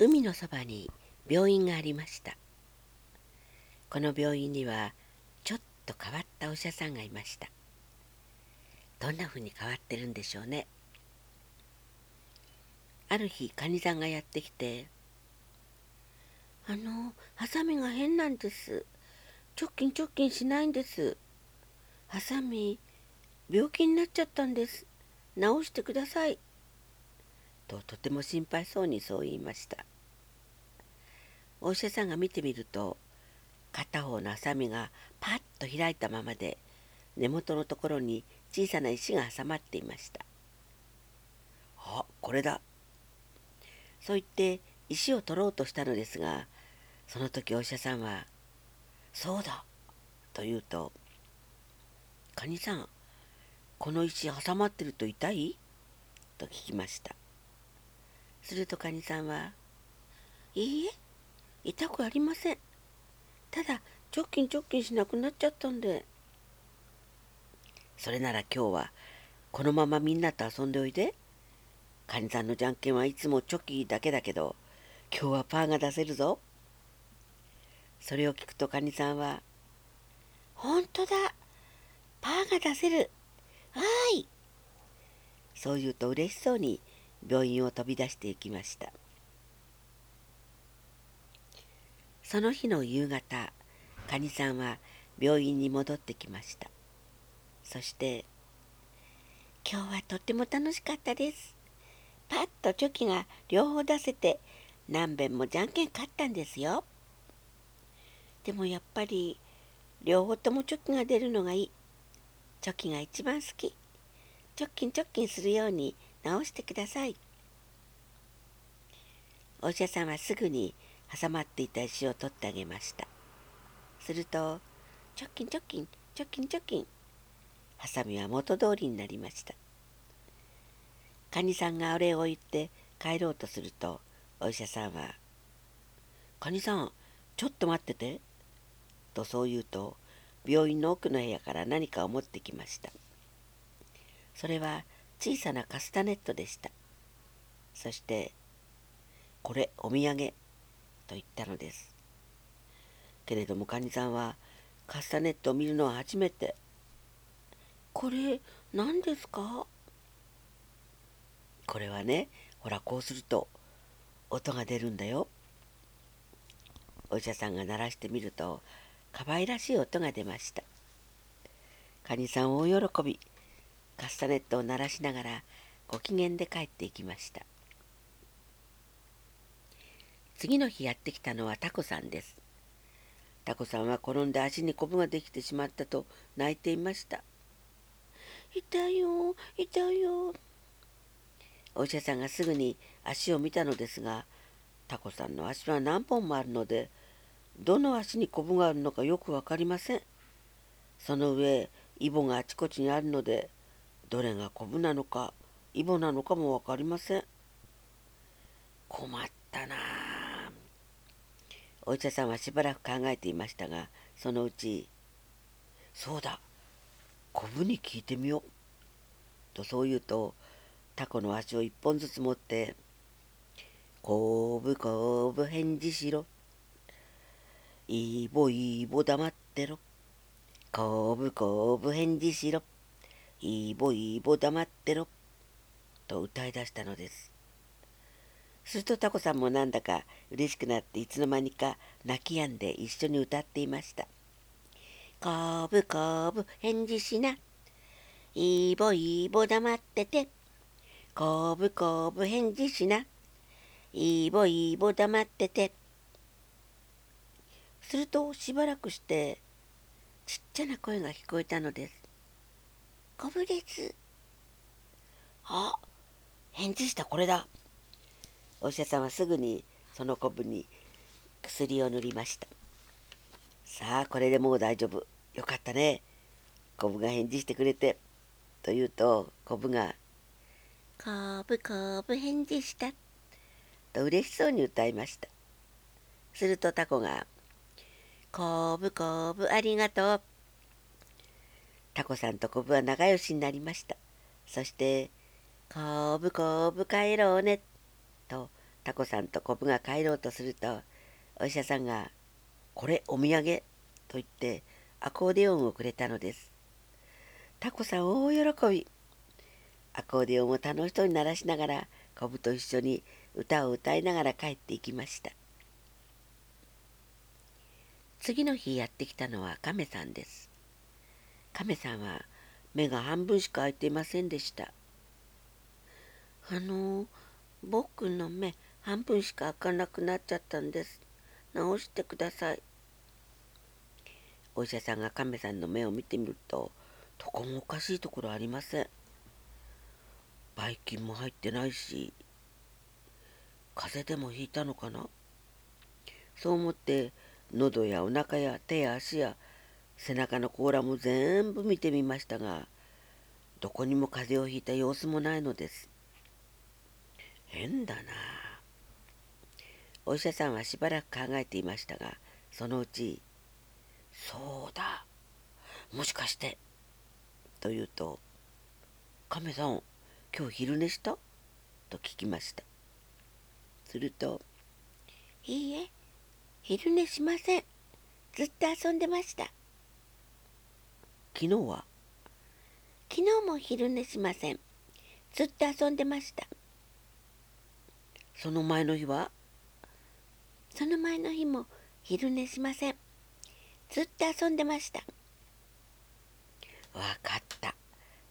海のそばに病院がありました。この病院にはちょっと変わったお医者さんがいました。どんなふうに変わってるんでしょうね。ある日カニさんがやってきて「あのハサミが変なんです。直近直近しないんです。ハサミ病気になっちゃったんです。直してください」ととても心配そうにそう言いました。お医者さんが見てみると片方のハサミがパッと開いたままで根元のところに小さな石が挟まっていましたあこれだそう言って石を取ろうとしたのですがその時お医者さんは「そうだ」と言うと「カニさんこの石挟まってると痛い?」と聞きましたするとカニさんは「いいえ痛くありません。ただ直近直近しなくなっちゃったんで。それなら今日はこのままみんなと遊んでおいで。カニさんのじゃんけんはいつもチョキだけだけど今日はパーが出せるぞ。それを聞くとカニさんは「ほんとだ。パーが出せる。はーい」そう言うと嬉しそうに病院を飛び出していきました。その日の夕方カニさんは病院に戻ってきました。そして「今日はとっても楽しかったです」パッとチョキが両方出せて何べんもじゃんけん勝ったんですよ。でもやっぱり両方ともチョキが出るのがいい。チョキが一番好き。チョッキンチョキンするように直してください。お医者さんはすぐに挟まっていた石を取ってあげました。するとチョッキンチョッキンチョッキンチョッキン。ハサミは元通りになりました。カニさんがお礼を言って帰ろうとするとお医者さんは「カニさんちょっと待ってて」とそう言うと病院の奥の部屋から何かを持ってきました。それは小さなカスタネットでした。そして「これお土産」と言ったのですけれどもカニさんはカスタネットを見るのは初めて「これ何ですか?」これはねほらこうすると音が出るんだよ。お医者さんが鳴らしてみると可愛らしい音が出ました。カニさん大喜びカスタネットを鳴らしながらご機嫌で帰っていきました。次の日やってきたのはタコさんです。タコさんは転んで足にコブができてしまったと泣いていました。痛いよ、痛いよ。お医者さんがすぐに足を見たのですが、タコさんの足は何本もあるので、どの足にコブがあるのかよく分かりません。その上、イボがあちこちにあるので、どれがコブなのか、イボなのかも分かりません。困ったなお医者さんはしばらく考えていましたがそのうち「そうだコブに聞いてみよう」とそう言うとタコの足を一本ずつ持って「こぶこぶ返事しろ」「いぼいぼ黙ってろ」「こぶこぶ返事しろ」「いぼいぼ黙ってろ」と歌い出したのです。するとタコさんもなんだか嬉しくなっていつの間にか泣き止んで一緒に歌っていました。こぶこぶ返事しな。いぼいぼ黙ってて。こぶこぶ返事しな。いぼいぼ黙ってて。するとしばらくしてちっちゃな声が聞こえたのです。こぶです。あ、返事したこれだ。お医者さんはすぐにそのコブに薬を塗りました。さあこれでもう大丈夫。よかったね。コブが返事してくれてと言うとコブが「コブコブ返事した」と嬉しそうに歌いました。するとタコが「コブコブありがとう」タコさんとコブは仲良しになりました。そして「コブコブ帰ろうね」とタコさんとコブが帰ろうとするとお医者さんが「これお土産」と言ってアコーディオンをくれたのです。タコさん大喜び。アコーディオンを楽しそうに鳴らしながらコブと一緒に歌を歌いながら帰っていきました。次の日やってきたのは亀さんです。亀さんは目が半分しか開いていませんでした。あの僕の目半分しか開かなくなっちゃったんです。直してください。お医者さんが亀さんの目を見てみるとどこもおかしいところありません。ばい菌も入ってないし風邪でもひいたのかな？そう思って喉やお腹や手や足や背中の甲羅も全部見てみましたがどこにも風邪をひいた様子もないのです変だな。お医者さんはしばらく考えていましたがそのうち「そうだもしかして」と言うと「亀さん今日昼寝した?」と聞きました。すると「いいえ昼寝しません。ずっと遊んでました」昨日は？昨日も昼寝しません。ずっと遊んでました。その前の日は？その前の日も昼寝しませんずっと遊んでましたわかった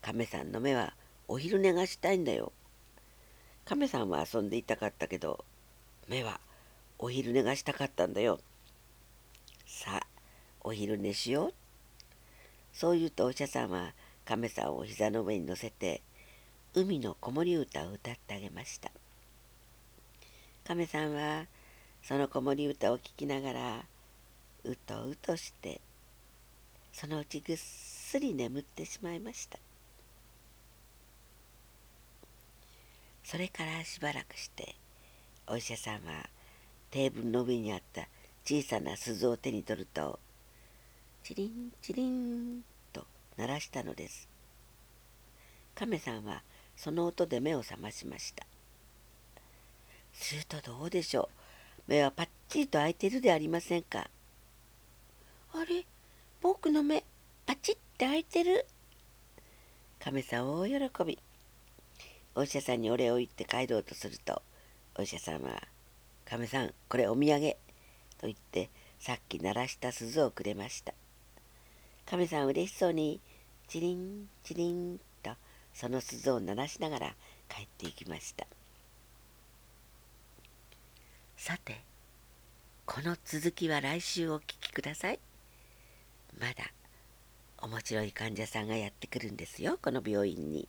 亀さんの目はお昼寝がしたいんだよ。亀さんは遊んでいたかったけど、目はお昼寝がしたかったんだよ。さあ、お昼寝しよう。そう言うとお医者さんは亀さんを膝の上に乗せて、海の子守歌を歌ってあげました。亀さんはその子守歌を聴きながら、うとうとして、そのうちぐっすり眠ってしまいました。それからしばらくしてお医者さんはテーブルの上にあった小さな鈴を手に取るとチリンチリンと鳴らしたのです亀さんはその音で目を覚ましましたするとどうでしょう。目はパッチリと開いてるでありませんか？あれ？僕の目パチッて開いてる？亀さん大喜び。お医者さんにお礼を言って帰ろうとするとお医者さんは「亀さんこれお土産」と言ってさっき鳴らした鈴をくれました。亀さん嬉しそうにチリンチリンとその鈴を鳴らしながら帰っていきましたさてこの続きは来週お聞きくださいまだ面白い患者さんがやってくるんですよこの病院に。